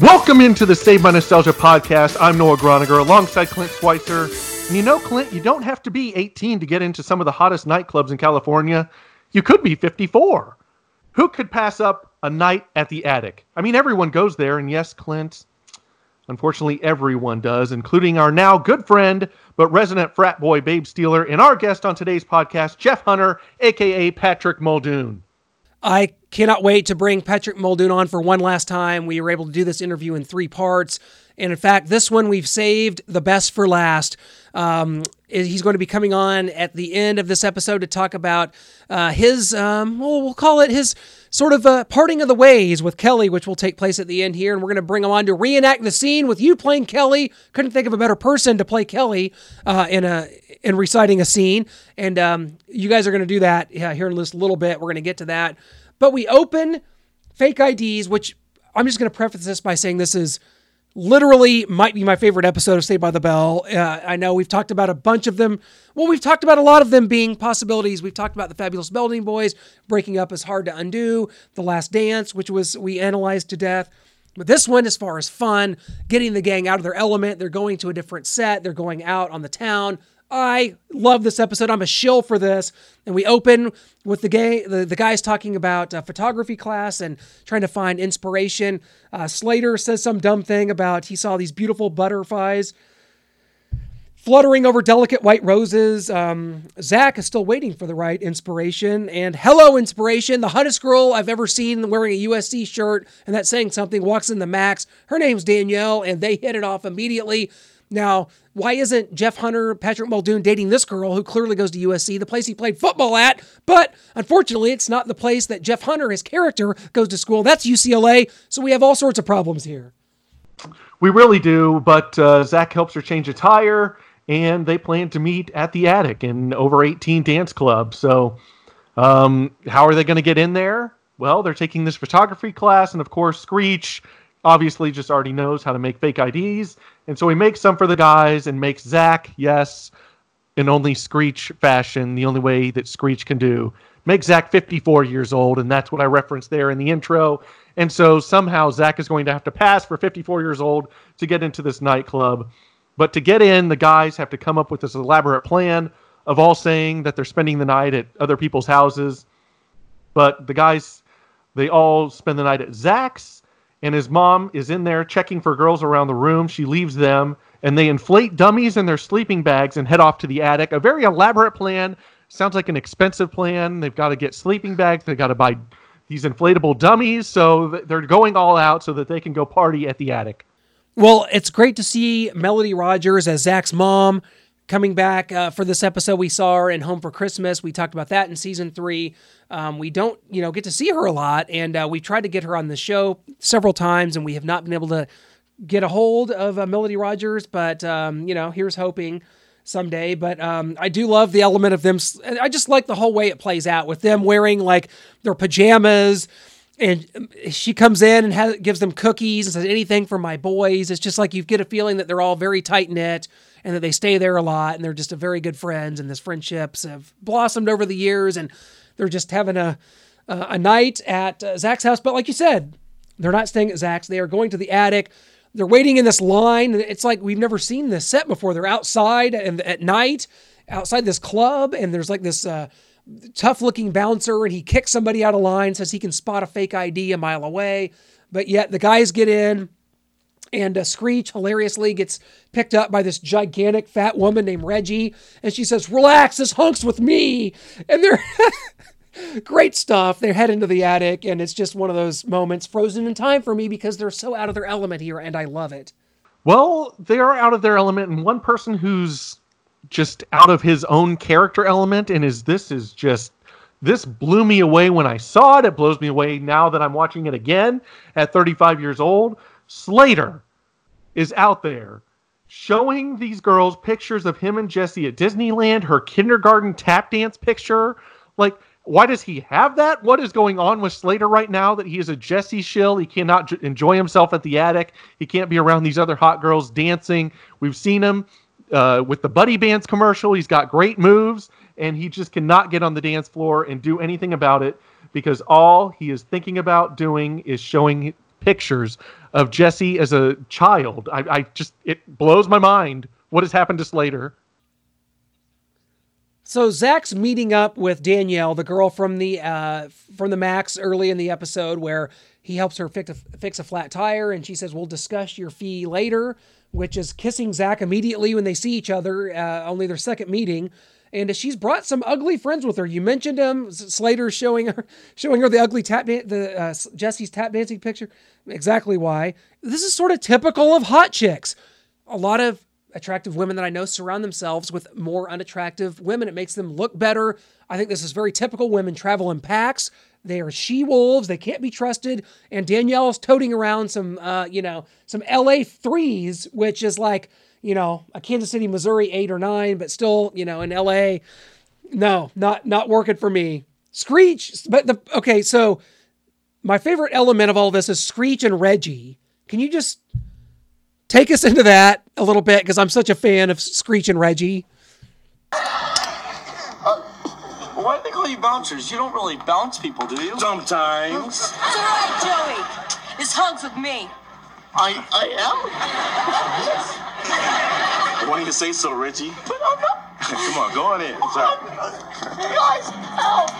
Welcome into the Saved by Nostalgia podcast. I'm Noah Groniger alongside Clint Schweitzer. And you know, Clint, you don't have to be 18 to get into some of the hottest nightclubs in California. You could be 54. Who could pass up a night at the attic? I mean, everyone goes there, and yes, Clint, unfortunately, everyone does, including our now good friend, but resident frat boy, Babe Steeler, and our guest on today's podcast, Jeff Hunter, aka Patrick Muldoon. I cannot wait to bring Patrick Muldoon on for one last time. We were able to do this interview in three parts. And in fact, this one we've saved the best for last. Um, he's going to be coming on at the end of this episode to talk about uh, his, um, well, we'll call it his sort of uh, parting of the ways with Kelly, which will take place at the end here. And we're going to bring him on to reenact the scene with you playing Kelly. Couldn't think of a better person to play Kelly uh, in a in reciting a scene. And um, you guys are going to do that here in just a little bit. We're going to get to that. But we open fake IDs, which I'm just going to preface this by saying this is literally might be my favorite episode of Saved by the Bell. Uh, I know we've talked about a bunch of them. Well, we've talked about a lot of them being possibilities. We've talked about the Fabulous Belding Boys breaking up is hard to undo. The Last Dance, which was we analyzed to death. But this one, as far as fun, getting the gang out of their element, they're going to a different set, they're going out on the town. I love this episode. I'm a shill for this. And we open with the gay, the, the guys talking about uh, photography class and trying to find inspiration. Uh, Slater says some dumb thing about he saw these beautiful butterflies fluttering over delicate white roses. Um, Zach is still waiting for the right inspiration. And hello, inspiration, the hottest girl I've ever seen wearing a USC shirt and that's saying something walks in the max. Her name's Danielle, and they hit it off immediately. Now, why isn't Jeff Hunter, Patrick Muldoon dating this girl who clearly goes to USC, the place he played football at? But unfortunately, it's not the place that Jeff Hunter, his character, goes to school. That's UCLA. So we have all sorts of problems here. We really do. But uh, Zach helps her change a tire, and they plan to meet at the attic in over 18 dance club. So, um, how are they going to get in there? Well, they're taking this photography class, and of course, Screech obviously just already knows how to make fake IDs. And so he makes some for the guys and makes Zach, yes, in only Screech fashion, the only way that Screech can do. Make Zach 54 years old, and that's what I referenced there in the intro. And so somehow Zach is going to have to pass for 54 years old to get into this nightclub. But to get in, the guys have to come up with this elaborate plan of all saying that they're spending the night at other people's houses. But the guys, they all spend the night at Zach's and his mom is in there checking for girls around the room. She leaves them, and they inflate dummies in their sleeping bags and head off to the attic. A very elaborate plan. Sounds like an expensive plan. They've got to get sleeping bags. They've got to buy these inflatable dummies. So they're going all out so that they can go party at the attic. Well, it's great to see Melody Rogers as Zach's mom coming back uh, for this episode. We saw her in Home for Christmas. We talked about that in season three. Um, we don't, you know, get to see her a lot, and uh, we tried to get her on the show several times, and we have not been able to get a hold of uh, Melody Rogers. But um, you know, here's hoping someday. But um, I do love the element of them. I just like the whole way it plays out with them wearing like their pajamas. And um, she comes in and has, gives them cookies and says anything for my boys. It's just like you get a feeling that they're all very tight knit and that they stay there a lot and they're just a very good friends and this friendships have blossomed over the years and they're just having a uh, a night at uh, Zach's house. But like you said, they're not staying at Zach's. They are going to the attic. They're waiting in this line. It's like we've never seen this set before. They're outside and at night, outside this club, and there's like this uh, tough looking bouncer, and he kicks somebody out of line, says he can spot a fake ID a mile away. But yet the guys get in. And uh, Screech hilariously gets picked up by this gigantic fat woman named Reggie. And she says, Relax, this hunk's with me. And they're great stuff. They head into the attic, and it's just one of those moments frozen in time for me because they're so out of their element here, and I love it. Well, they are out of their element, and one person who's just out of his own character element, and is this is just this blew me away when I saw it. It blows me away now that I'm watching it again at 35 years old. Slater is out there showing these girls pictures of him and Jesse at Disneyland, her kindergarten tap dance picture. Like, why does he have that? What is going on with Slater right now that he is a Jesse shill? He cannot j- enjoy himself at the attic. He can't be around these other hot girls dancing. We've seen him uh, with the Buddy Bands commercial. He's got great moves, and he just cannot get on the dance floor and do anything about it because all he is thinking about doing is showing pictures of Jesse as a child. I, I just it blows my mind what has happened to Slater. So Zach's meeting up with Danielle, the girl from the uh, from the Max early in the episode, where he helps her fix a, fix a flat tire, and she says, "We'll discuss your fee later," which is kissing Zach immediately when they see each other. Uh, only their second meeting, and she's brought some ugly friends with her. You mentioned him, Slater showing her showing her the ugly tap the uh, Jesse's tap dancing picture. Exactly why this is sort of typical of hot chicks. A lot of attractive women that I know surround themselves with more unattractive women. It makes them look better. I think this is very typical. Women travel in packs. They are she wolves. They can't be trusted. And Danielle's toting around some, uh, you know, some LA threes, which is like, you know, a Kansas City, Missouri eight or nine, but still, you know, in LA. No, not not working for me. Screech, but the okay. So my favorite element of all this is Screech and Reggie. Can you just take us into that a little bit because I'm such a fan of Screech and Reggie. Uh, why do they call you bouncers? You don't really bounce people, do you? Sometimes. It's all right, Joey. It's hugs with me. I, I am? Why do you say so, Richie? But I'm not. Come on, go on in. Sorry. Guys, help!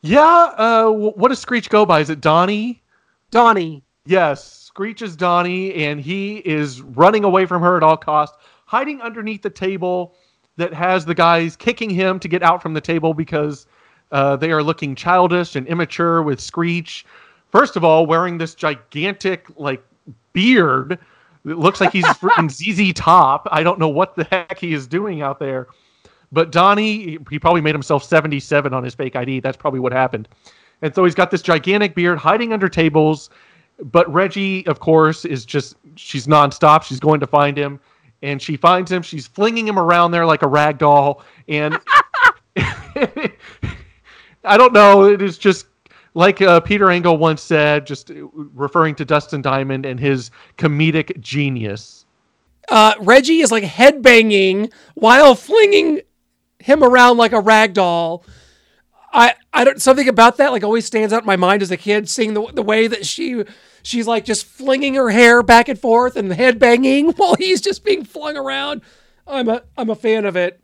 Yeah, uh, what does Screech go by? Is it Donnie? Donnie. Yes, Screech is Donnie, and he is running away from her at all costs, hiding underneath the table that has the guys kicking him to get out from the table because uh, they are looking childish and immature with Screech. First of all, wearing this gigantic like beard. It looks like he's freaking ZZ Top. I don't know what the heck he is doing out there. But Donnie, he probably made himself 77 on his fake ID. That's probably what happened. And so he's got this gigantic beard hiding under tables but Reggie, of course, is just she's nonstop. She's going to find him, and she finds him. She's flinging him around there like a rag doll, and I don't know. It is just like uh, Peter Engel once said, just referring to Dustin Diamond and his comedic genius. Uh, Reggie is like headbanging while flinging him around like a rag doll. I, I don't something about that like always stands out in my mind as a kid, seeing the the way that she she's like just flinging her hair back and forth and head banging while he's just being flung around. I'm a I'm a fan of it.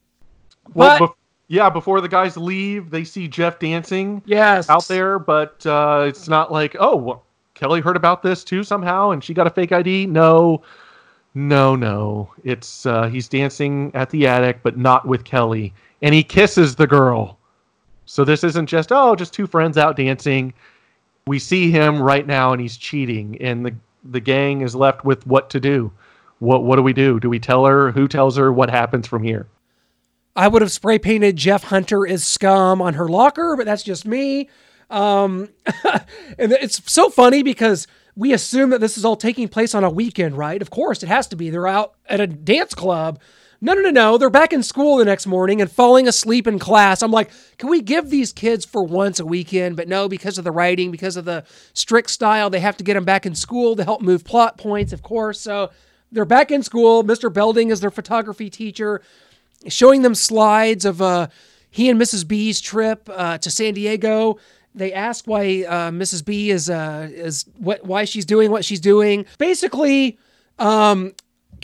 Well, but, yeah, before the guys leave, they see Jeff dancing yes. out there, but uh, it's not like, oh, well, Kelly heard about this too somehow and she got a fake ID. No, no, no. It's uh, he's dancing at the attic, but not with Kelly, and he kisses the girl. So this isn't just oh, just two friends out dancing we see him right now and he's cheating and the the gang is left with what to do. What what do we do? Do we tell her? Who tells her what happens from here? I would have spray painted jeff hunter as scum on her locker but that's just me. Um, and it's so funny because we assume that this is all taking place on a weekend right? Of course it has to be. They're out at a dance club no, no, no, no. They're back in school the next morning and falling asleep in class. I'm like, can we give these kids for once a weekend? But no, because of the writing, because of the strict style, they have to get them back in school to help move plot points, of course. So they're back in school. Mr. Belding is their photography teacher, showing them slides of uh, he and Mrs. B's trip uh, to San Diego. They ask why uh, Mrs. B is uh, is what why she's doing what she's doing. Basically, um,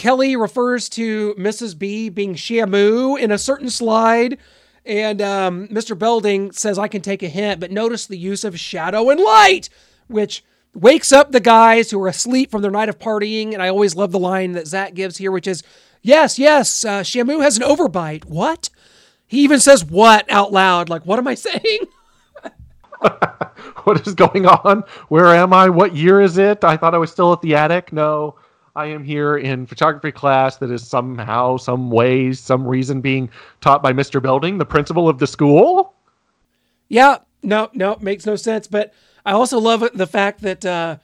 Kelly refers to Mrs. B being Shamu in a certain slide. And um, Mr. Belding says, I can take a hint, but notice the use of shadow and light, which wakes up the guys who are asleep from their night of partying. And I always love the line that Zach gives here, which is, Yes, yes, uh, Shamu has an overbite. What? He even says what out loud. Like, what am I saying? what is going on? Where am I? What year is it? I thought I was still at the attic. No. I am here in photography class that is somehow, some way, some reason being taught by Mr. Belding, the principal of the school. Yeah, no, no, makes no sense. But I also love the fact that uh,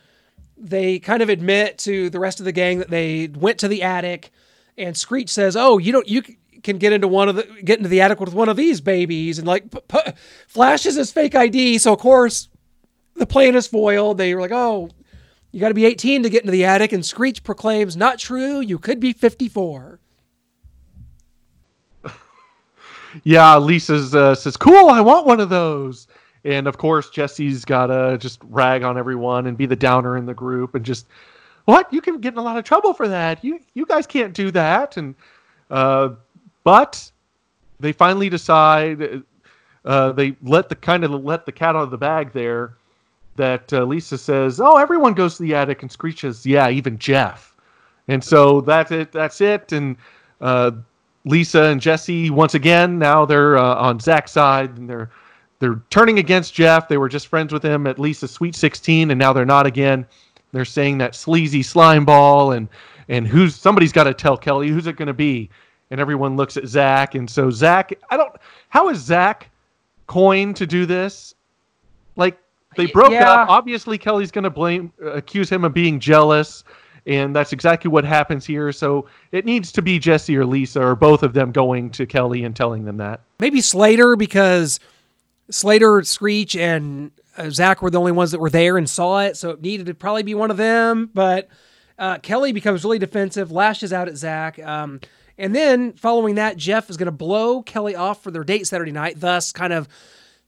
they kind of admit to the rest of the gang that they went to the attic, and Screech says, "Oh, you don't, you can get into one of the get into the attic with one of these babies," and like p- p- flashes his fake ID. So of course, the plan is foiled. They were like, "Oh, you got to be 18 to get into the attic, and Screech proclaims, Not true, you could be 54. yeah, Lisa uh, says, Cool, I want one of those. And of course, Jesse's got to just rag on everyone and be the downer in the group and just, what? You can get in a lot of trouble for that. You you guys can't do that. And uh, but they finally decide. Uh, they let the kind of let the cat out of the bag there. That uh, Lisa says, "Oh, everyone goes to the attic," and Screech says, "Yeah, even Jeff." And so that's it. That's it. And uh, Lisa and Jesse once again now they're uh, on Zach's side and they're they're turning against Jeff. They were just friends with him at Lisa's Sweet 16, and now they're not again. They're saying that sleazy slime ball and and who's somebody's got to tell Kelly who's it going to be, and everyone looks at Zach. And so Zach, I don't. How is Zach coined to do this? Like they broke Yeah. up. Obviously, Kelly's going to blame accuse him of being jealous. And that's exactly what happens here. So it needs to be Jesse or Lisa or both of them going to Kelly and telling them that. Maybe Slater because Slater, Screech, and uh, Zach were the only ones that were there and saw it, so it needed to probably be one of them. But uh, Kelly becomes really defensive, lashes out at Zach. Um, and then following that, Jeff is going to blow Kelly off for their date Saturday night, thus kind of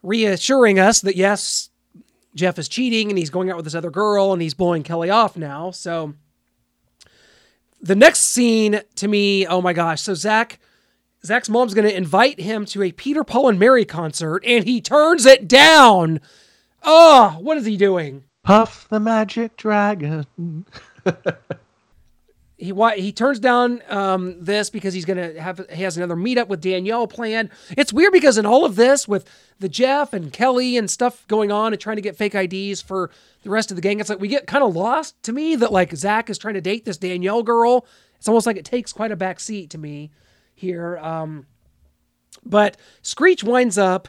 reassuring us that yes, Jeff is cheating and he's going out with this other girl and he's blowing Kelly off now. So the next scene to me, oh my gosh. So Zach, Zach's mom's going to invite him to a Peter, Paul, and Mary concert and he turns it down. Oh, what is he doing? Puff the magic dragon. he why he turns down um, this because he's gonna have he has another meetup with Danielle planned. It's weird because in all of this with the Jeff and Kelly and stuff going on and trying to get fake IDs for the rest of the gang, it's like we get kind of lost to me that like Zach is trying to date this Danielle girl. It's almost like it takes quite a back seat to me here. Um, but Screech winds up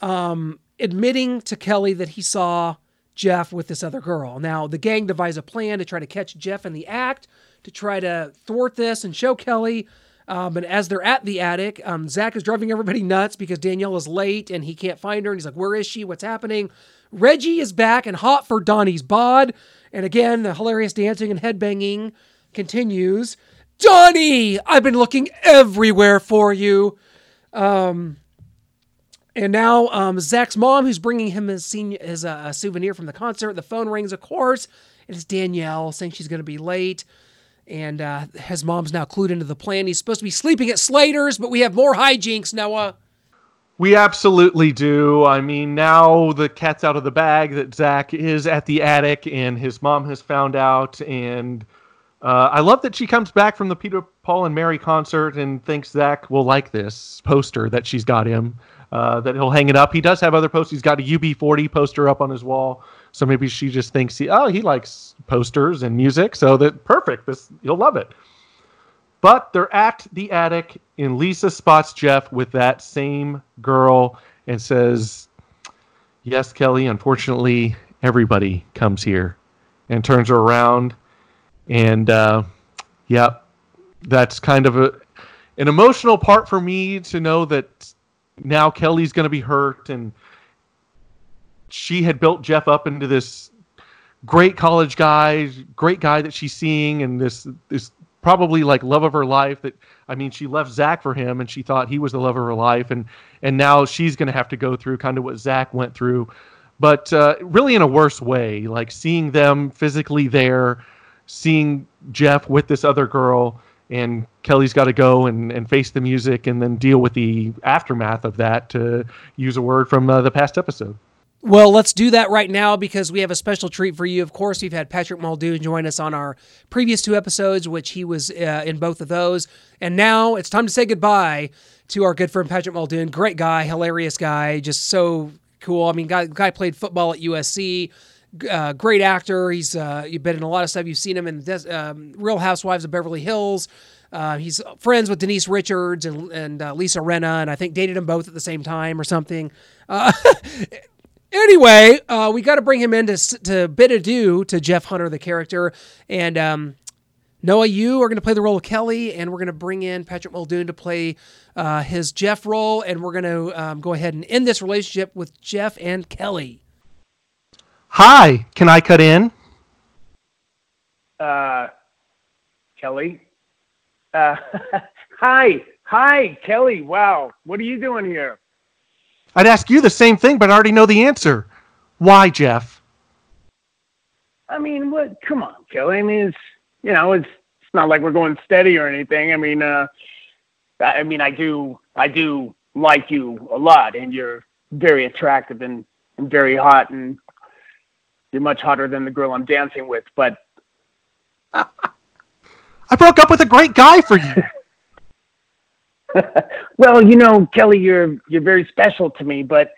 um, admitting to Kelly that he saw Jeff with this other girl. Now, the gang devise a plan to try to catch Jeff in the act, to try to thwart this and show Kelly. Um, and as they're at the attic, um, Zach is driving everybody nuts because Danielle is late and he can't find her. And he's like, Where is she? What's happening? Reggie is back and hot for Donnie's bod. And again, the hilarious dancing and headbanging continues. Donnie, I've been looking everywhere for you. And now um, Zach's mom, who's bringing him his, senior, his uh, a souvenir from the concert, the phone rings, of course. and It's Danielle saying she's going to be late. And uh, his mom's now clued into the plan. He's supposed to be sleeping at Slater's, but we have more hijinks, Noah. We absolutely do. I mean, now the cat's out of the bag that Zach is at the attic and his mom has found out. And uh, I love that she comes back from the Peter, Paul, and Mary concert and thinks Zach will like this poster that she's got him, uh, that he'll hang it up. He does have other posters. He's got a UB40 poster up on his wall. So maybe she just thinks, he, oh, he likes posters and music. So that perfect. This You'll love it. But they're at the attic, and Lisa spots Jeff with that same girl and says, Yes, Kelly, unfortunately, everybody comes here. And turns her around. And, uh, yeah, that's kind of a, an emotional part for me to know that now Kelly's going to be hurt. And she had built Jeff up into this great college guy, great guy that she's seeing, and this this probably like love of her life. That I mean, she left Zach for him, and she thought he was the love of her life, and and now she's going to have to go through kind of what Zach went through, but uh, really in a worse way. Like seeing them physically there, seeing Jeff with this other girl. And Kelly's got to go and, and face the music and then deal with the aftermath of that, to use a word from uh, the past episode. Well, let's do that right now because we have a special treat for you. Of course, we've had Patrick Muldoon join us on our previous two episodes, which he was uh, in both of those. And now it's time to say goodbye to our good friend Patrick Muldoon. Great guy, hilarious guy, just so cool. I mean, guy, guy played football at USC. Uh, great actor. He's uh, you've been in a lot of stuff. You've seen him in um, Real Housewives of Beverly Hills. Uh, he's friends with Denise Richards and, and uh, Lisa Rinna, and I think dated them both at the same time or something. Uh, anyway, uh, we got to bring him in to, to bid adieu to Jeff Hunter, the character. And um, Noah, you are going to play the role of Kelly, and we're going to bring in Patrick Muldoon to play uh, his Jeff role. And we're going to um, go ahead and end this relationship with Jeff and Kelly. Hi, can I cut in? uh, Kelly. Uh, hi, hi, Kelly. Wow, what are you doing here? I'd ask you the same thing, but I already know the answer. Why, Jeff? I mean, what? Come on, Kelly. I mean, it's you know, it's it's not like we're going steady or anything. I mean, uh, I I mean, I do I do like you a lot, and you're very attractive and, and very hot, and you're much hotter than the girl I'm dancing with. But I broke up with a great guy for you. well, you know, Kelly, you're you're very special to me, but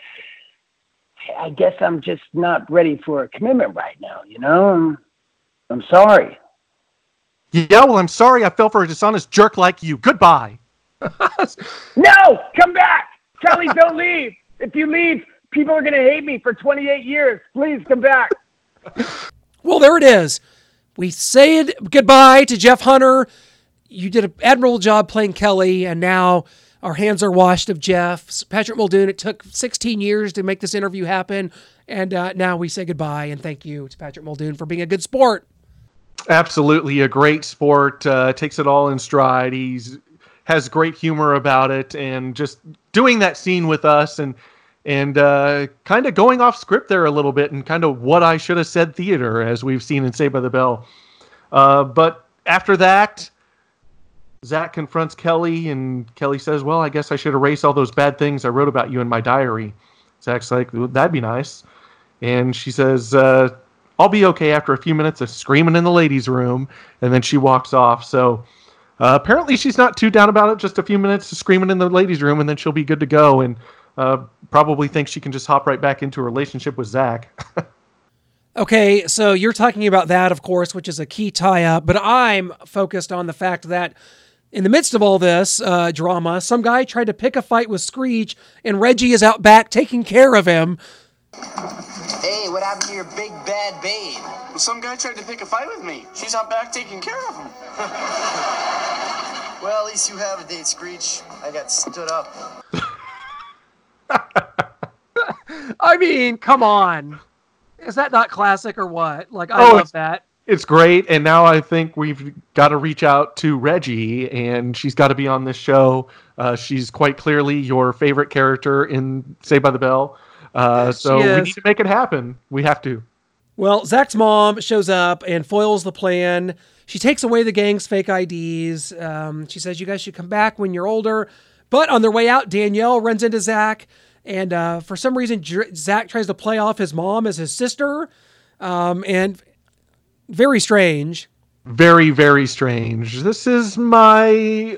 I guess I'm just not ready for a commitment right now. You know, I'm, I'm sorry. yeah, well, I'm sorry I fell for a dishonest jerk like you. Goodbye. No, come back, Kelly. Don't leave. If you leave, people are gonna hate me for 28 years. Please come back. Well, there it is. We said goodbye to Jeff Hunter. You did an admirable job playing Kelly, and now our hands are washed of Jeff. Patrick Muldoon, it took 16 years to make this interview happen, and uh, now we say goodbye and thank you to Patrick Muldoon for being a good sport. Absolutely, a great sport. Uh, takes it all in stride. He's has great humor about it, and just doing that scene with us, and and uh, kind of going off script there a little bit, and kind of what I should have said theater, as we've seen in Saved by the Bell. Uh, but after that, Zach confronts Kelly, and Kelly says, "Well, I guess I should erase all those bad things I wrote about you in my diary." Zach's like, "Well, "That'd be nice," and she says, uh, "I'll be okay." After a few minutes of screaming in the ladies' room, and then she walks off. So uh, apparently, she's not too down about it. Just a few minutes of screaming in the ladies' room, and then she'll be good to go, and uh, probably thinks she can just hop right back into a relationship with Zach. Okay, so you're talking about that, of course, which is a key tie up, but I'm focused on the fact that in the midst of all this uh, drama, some guy tried to pick a fight with Screech, and Reggie is out back taking care of him. Hey, what happened to your big bad babe? Well, some guy tried to pick a fight with me. She's out back taking care of him. Well, at least you have a date, Screech. I got stood up. I mean, come on. Is that not classic or what? Like, I Oh, love that. it's great, and now I think we've got to reach out to Reggie, and she's got to be on this show. Uh, she's quite clearly your favorite character in Saved by the Bell. Uh, so we need to make it happen. We have to. Well, Zach's mom shows up and foils the plan. She takes away the gang's fake IDs. Um, she says, You guys should come back when you're older. But on their way out, Danielle runs into Zach. And uh, for some reason, Zach tries to play off his mom as his sister. Um, and very strange. very very strange this is my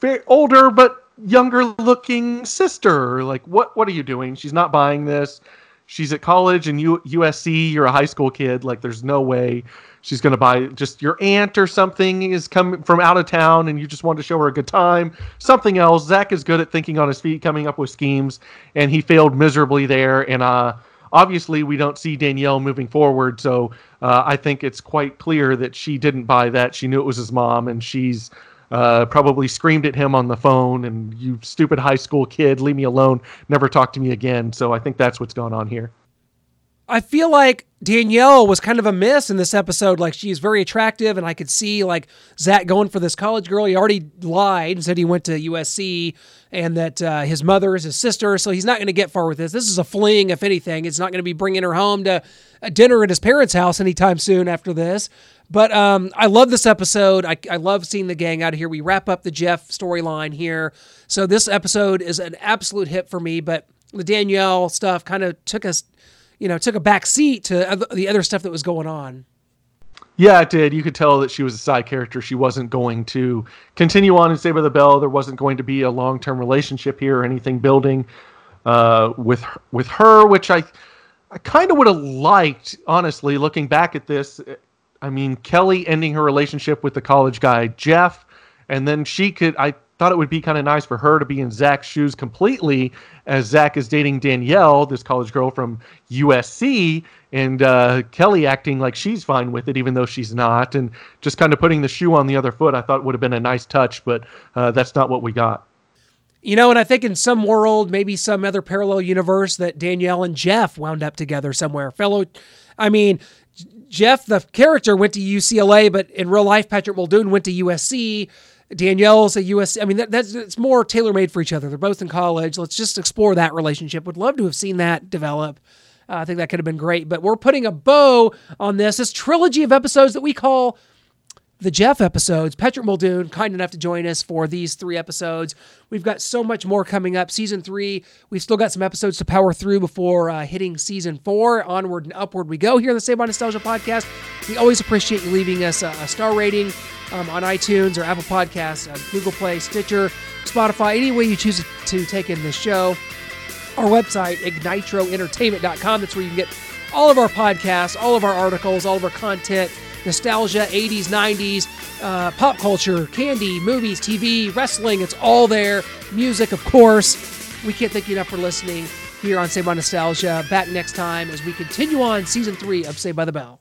very older but younger looking sister like what what are you doing she's not buying this she's at college and U- usc you're a high school kid like there's no way she's going to buy just your aunt or something is coming from out of town and you just want to show her a good time something else zach is good at thinking on his feet coming up with schemes and he failed miserably there and uh obviously we don't see Danielle moving forward, so uh, I think it's quite clear that she didn't buy that. She knew it was his mom, and she's uh, probably screamed at him on the phone, and you stupid high school kid, leave me alone, never talk to me again. So I think that's what's going on here. I feel like Danielle was kind of a miss in this episode. Like she's very attractive, and I could see like Zach going for this college girl. He already lied and said he went to USC and that uh, his mother is his sister, so he's not going to get far with this. This is a fling, if anything. It's not going to be bringing her home to a dinner at his parents' house anytime soon after this. But um, I love this episode. I, I love seeing the gang out of here. We wrap up the Jeff storyline here. So this episode is an absolute hit for me. But the Danielle stuff kind of took us you know, took a back seat to the other stuff that was going on. Yeah, it did. You could tell that she was a side character. She wasn't going to continue on and Saved by the Bell. There wasn't going to be a long term relationship here or anything building uh, with her- with her, which I I kind of would have liked, honestly. Looking back at this, I mean, Kelly ending her relationship with the college guy Jeff, and then she could. I thought it would be kind of nice for her to be in Zach's shoes completely, as Zach is dating Danielle, this college girl from USC, and uh, Kelly acting like she's fine with it, even though she's not, and just kind of putting the shoe on the other foot. I thought would have been a nice touch, but uh, that's not what we got. You know, and I think in some world, maybe some other parallel universe, that Danielle and Jeff wound up together somewhere. Fellow, I mean, Jeff, the character, went to UCLA, but in real life, Patrick Muldoon went to USC. Danielle's a US. I mean, that, that's it's more tailor made for each other. They're both in college. Let's just explore that relationship. Would love to have seen that develop. Uh, I think that could have been great. But we're putting a bow on this this trilogy of episodes that we call the Jeff episodes. Patrick Muldoon, kind enough to join us for these three episodes. We've got so much more coming up. Season three, we've still got some episodes to power through before uh, hitting season four. Onward and upward we go here on the Saved by Nostalgia podcast. We always appreciate you leaving us a, a star rating um, on iTunes or Apple Podcasts, uh, Google Play, Stitcher, Spotify, any way you choose to take in this show. Our website, ignitroentertainment.com. That's where you can get all of our podcasts, all of our articles, all of our content nostalgia, 80s, 90s, uh, pop culture, candy, movies, TV, wrestling. It's all there. Music, of course. We can't thank you enough for listening here on Save by Nostalgia. Back next time as we continue on season three of Saved by the Bell.